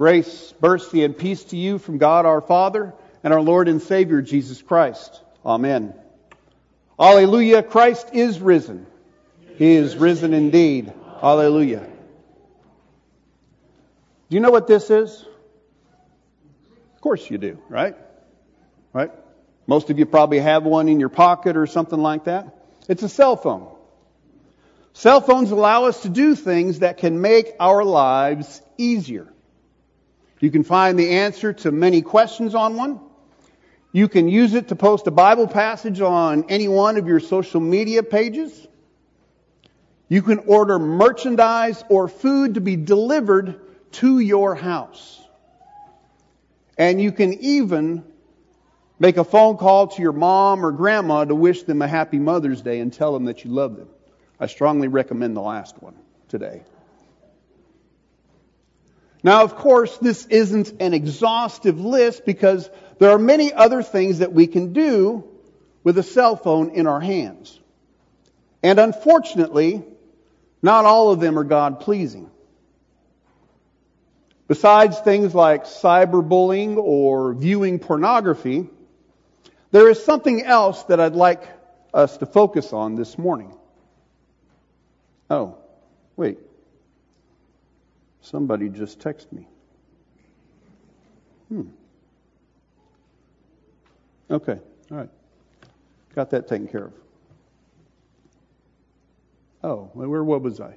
Grace, mercy, and peace to you from God our Father and our Lord and Savior Jesus Christ. Amen. Alleluia, Christ is risen. He is risen indeed. Alleluia. Do you know what this is? Of course you do, right? Right? Most of you probably have one in your pocket or something like that. It's a cell phone. Cell phones allow us to do things that can make our lives easier. You can find the answer to many questions on one. You can use it to post a Bible passage on any one of your social media pages. You can order merchandise or food to be delivered to your house. And you can even make a phone call to your mom or grandma to wish them a happy Mother's Day and tell them that you love them. I strongly recommend the last one today. Now, of course, this isn't an exhaustive list because there are many other things that we can do with a cell phone in our hands. And unfortunately, not all of them are God pleasing. Besides things like cyberbullying or viewing pornography, there is something else that I'd like us to focus on this morning. Oh, wait. Somebody just texted me. Hmm. Okay, all right. Got that taken care of. Oh, where what was I?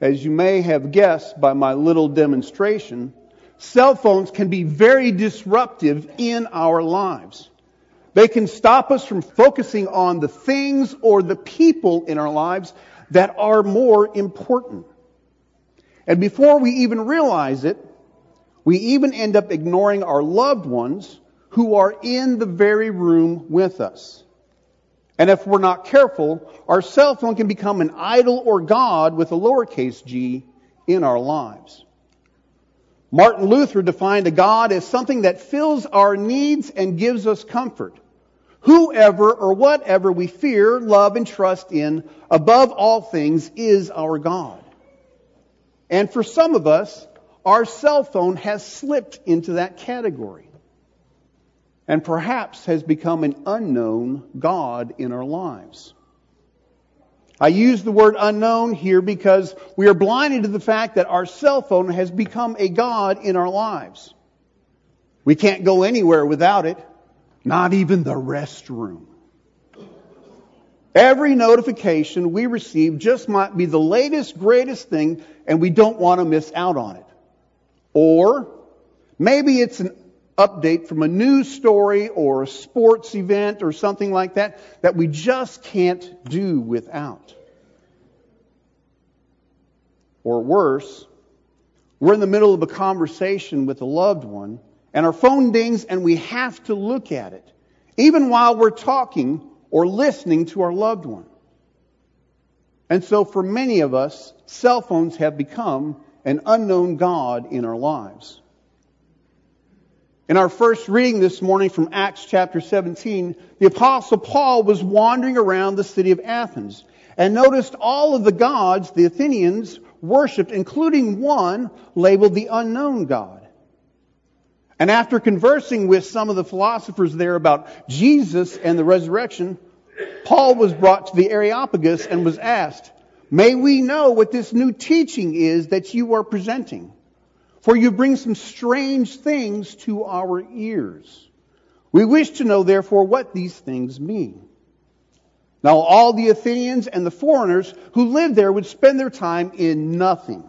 As you may have guessed by my little demonstration, cell phones can be very disruptive in our lives. They can stop us from focusing on the things or the people in our lives that are more important. And before we even realize it, we even end up ignoring our loved ones who are in the very room with us. And if we're not careful, our cell phone can become an idol or God with a lowercase g in our lives. Martin Luther defined a God as something that fills our needs and gives us comfort. Whoever or whatever we fear, love, and trust in above all things is our God. And for some of us, our cell phone has slipped into that category and perhaps has become an unknown God in our lives. I use the word unknown here because we are blinded to the fact that our cell phone has become a God in our lives. We can't go anywhere without it, not even the restroom. Every notification we receive just might be the latest, greatest thing, and we don't want to miss out on it. Or maybe it's an update from a news story or a sports event or something like that that we just can't do without. Or worse, we're in the middle of a conversation with a loved one and our phone dings and we have to look at it, even while we're talking or listening to our loved one. And so for many of us, cell phones have become an unknown God in our lives. In our first reading this morning from Acts chapter 17, the apostle Paul was wandering around the city of Athens and noticed all of the gods the Athenians worshiped, including one labeled the unknown God. And after conversing with some of the philosophers there about Jesus and the resurrection, Paul was brought to the Areopagus and was asked, May we know what this new teaching is that you are presenting? For you bring some strange things to our ears. We wish to know, therefore, what these things mean. Now, all the Athenians and the foreigners who lived there would spend their time in nothing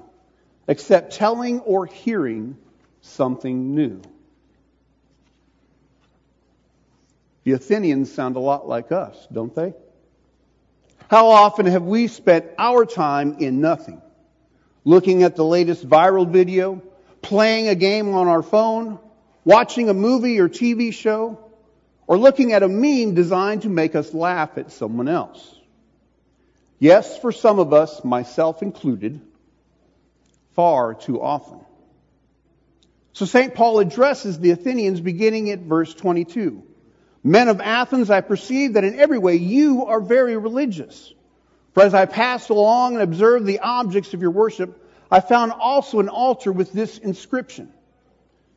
except telling or hearing something new. The Athenians sound a lot like us, don't they? How often have we spent our time in nothing? Looking at the latest viral video, playing a game on our phone, watching a movie or TV show, or looking at a meme designed to make us laugh at someone else. Yes, for some of us, myself included, far too often. So St. Paul addresses the Athenians beginning at verse 22. Men of Athens, I perceive that in every way you are very religious. For as I passed along and observed the objects of your worship, I found also an altar with this inscription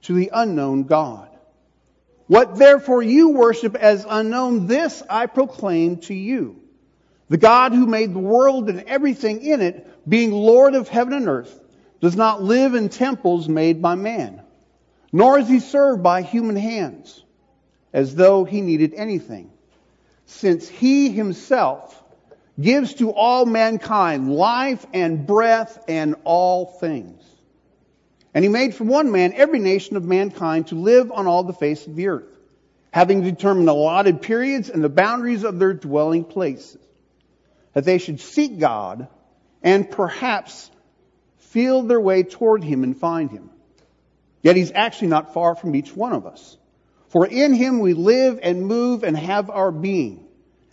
to the unknown God. What therefore you worship as unknown, this I proclaim to you. The God who made the world and everything in it, being Lord of heaven and earth, does not live in temples made by man, nor is he served by human hands, as though he needed anything, since he himself gives to all mankind life and breath and all things. And he made from one man every nation of mankind to live on all the face of the earth, having determined allotted periods and the boundaries of their dwelling places, that they should seek God and perhaps feel their way toward him and find him. Yet he's actually not far from each one of us. For in him we live and move and have our being.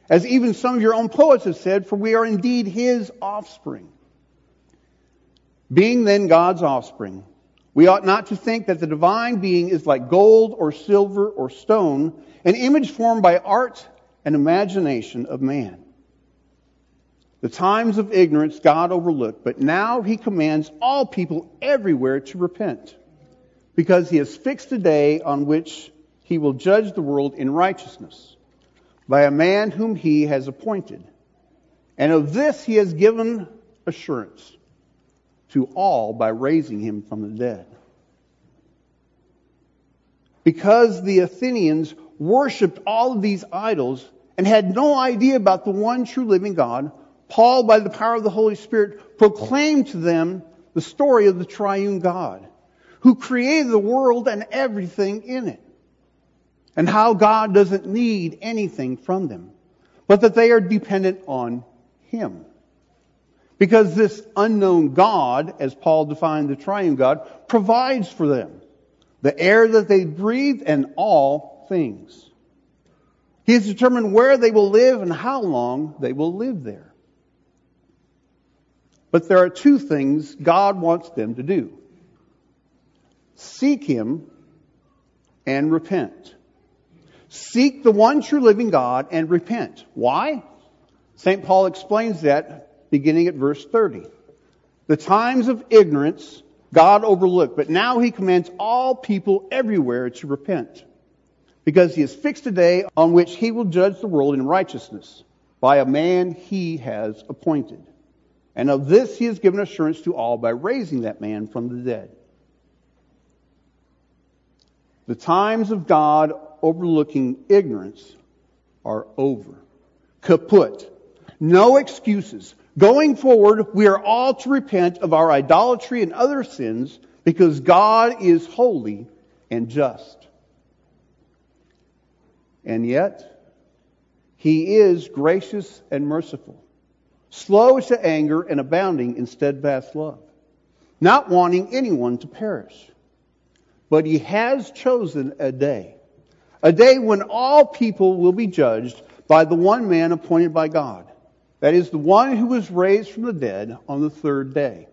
As even some of your own poets have said, for we are indeed his offspring. Being then God's offspring, we ought not to think that the divine being is like gold or silver or stone, an image formed by art and imagination of man. The times of ignorance God overlooked, but now he commands all people everywhere to repent, because he has fixed a day on which he will judge the world in righteousness by a man whom he has appointed. And of this he has given assurance to all by raising him from the dead. Because the Athenians worshipped all of these idols and had no idea about the one true living God, Paul, by the power of the Holy Spirit, proclaimed to them the story of the triune God who created the world and everything in it and how God doesn't need anything from them, but that they are dependent on Him. Because this unknown God, as Paul defined the triune God, provides for them the air that they breathe and all things. He has determined where they will live and how long they will live there. But there are two things God wants them to do. Seek Him and repent. Seek the one true living God and repent. Why? St. Paul explains that beginning at verse 30. The times of ignorance God overlooked, but now he commands all people everywhere to repent. Because he has fixed a day on which he will judge the world in righteousness by a man he has appointed. And of this he has given assurance to all by raising that man from the dead. The times of God overlooking ignorance are over. Kaput. No excuses. Going forward, we are all to repent of our idolatry and other sins because God is holy and just. And yet, He is gracious and merciful, slow to anger and abounding in steadfast love, not wanting anyone to perish. But He has chosen a day a day when all people will be judged by the one man appointed by God. That is the one who was raised from the dead on the third day.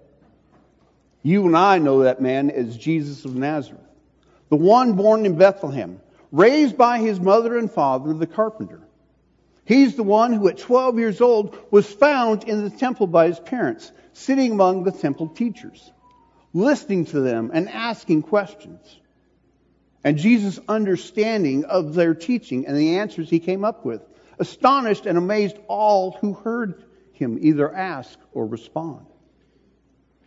You and I know that man as Jesus of Nazareth, the one born in Bethlehem, raised by his mother and father, the carpenter. He's the one who at 12 years old was found in the temple by his parents, sitting among the temple teachers, listening to them and asking questions and Jesus' understanding of their teaching and the answers he came up with astonished and amazed all who heard him either ask or respond.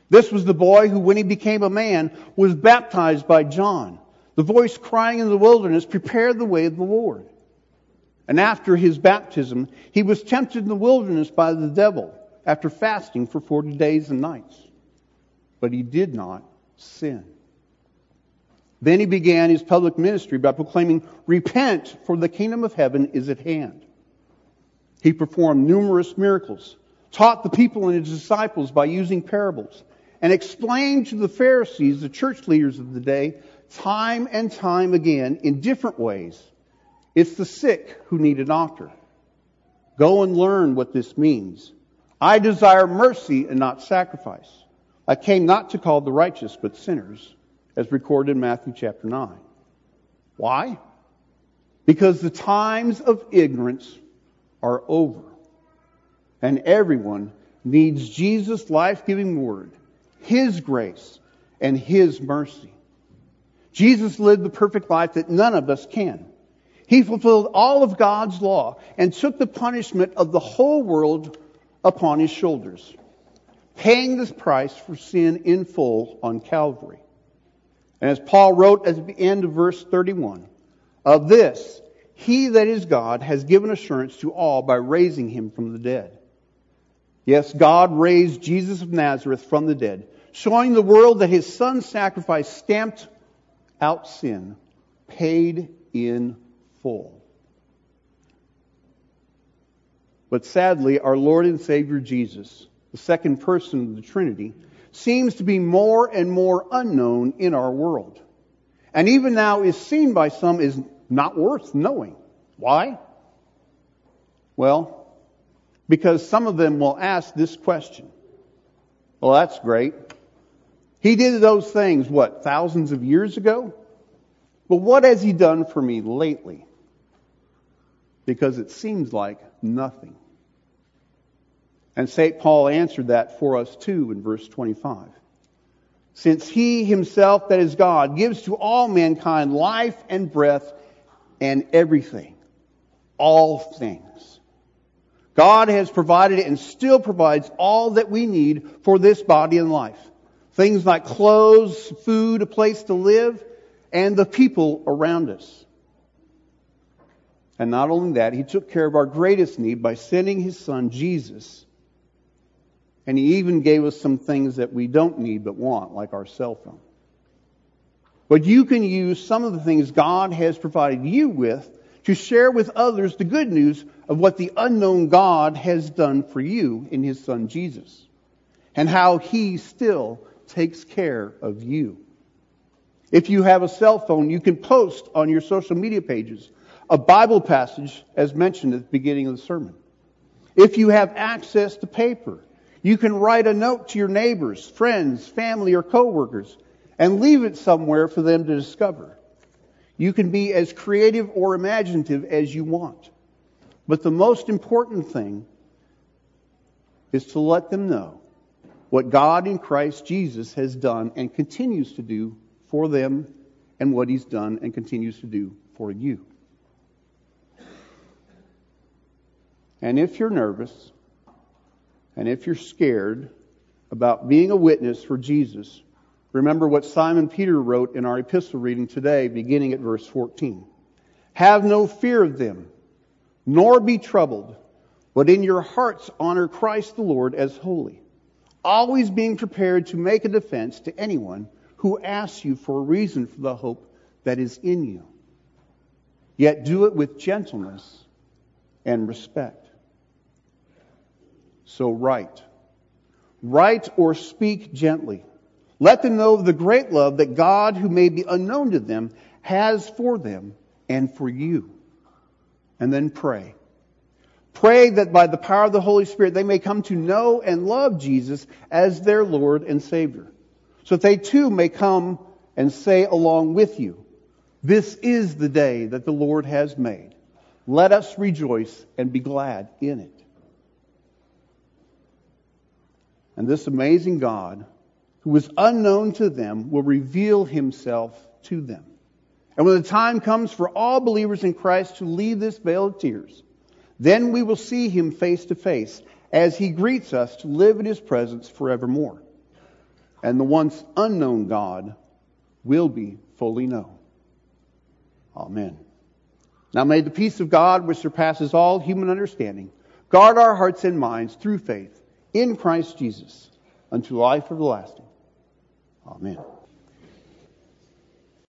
This was the boy who, when he became a man, was baptized by John. The voice crying in the wilderness, prepare the way of the Lord. And after his baptism, he was tempted in the wilderness by the devil after fasting for 40 days and nights. But he did not sin. Then he began his public ministry by proclaiming, Repent, for the kingdom of heaven is at hand. He performed numerous miracles, taught the people and his disciples by using parables, and explained to the Pharisees, the church leaders of the day, time and time again, in different ways, it's the sick who need a doctor. Go and learn what this means. I desire mercy and not sacrifice. I came not to call the righteous, but sinners as recorded in Matthew chapter 9. Why? Because the times of ignorance are over. And everyone needs Jesus' life giving word His grace, and His mercy. Jesus lived the perfect life that none of us can. He fulfilled all of God's law and took the punishment of the whole world upon his shoulders, paying this price for sin in full on Calvary. And as Paul wrote at the end of verse 31, of this, he that is God has given assurance to all by raising him from the dead. Yes, God raised Jesus of Nazareth from the dead, showing the world that his son's sacrifice stamped out sin, paid in full. But sadly, our Lord and Savior Jesus, the second person of the Trinity, seems to be more and more unknown in our world. And even now is seen by some as not worth knowing. Why? Well, because some of them will ask this question. Well, that's great. He did those things, what, thousands of years ago? But what has he done for me lately? Because it seems like nothing. And St. Paul answered that for us too in verse 25. Since he himself, that is God, gives to all mankind life and breath and everything, all things. God has provided and still provides all that we need for this body and life. Things like clothes, food, a place to live, and the people around us. And not only that, he took care of our greatest need by sending his son Jesus. And he even gave us some things that we don't need but want, like our cell phone. But you can use some of the things God has provided you with to share with others the good news of what the unknown God has done for you in his son Jesus. And how he still takes care of you. If you have a cell phone, you can post on your social media pages a Bible passage as mentioned at the beginning of the sermon. If you have access to paper, you can write a note to your neighbors, friends, family, or coworkers and leave it somewhere for them to discover. You can be as creative or imaginative as you want. But the most important thing is to let them know what God in Christ Jesus has done and continues to do for them and what He's done and continues to do for you. And if you're nervous and if you're scared about being a witness for Jesus, remember what Simon Peter wrote in our epistle reading today, beginning at verse 14. Have no fear of them, nor be troubled, but in your hearts honor Christ the Lord as holy always being prepared to make a defense to anyone who asks you for a reason for the hope that is in you. Yet do it with gentleness and respect. So write. Write or speak gently. Let them know the great love that God, who may be unknown to them, has for them and for you. And then pray. Pray that by the power of the Holy Spirit they may come to know and love Jesus as their Lord and Savior. So that they too may come and say along with you, This is the day that the Lord has made. Let us rejoice and be glad in it. And this amazing God, who was unknown to them, will reveal himself to them. And when the time comes for all believers in Christ to leave this vale of tears, then we will see him face to face as he greets us to live in his presence forevermore. And the once unknown God will be fully known. Amen. Now may the peace of God, which surpasses all human understanding, guard our hearts and minds through faith in Christ Jesus unto life everlasting. Amen.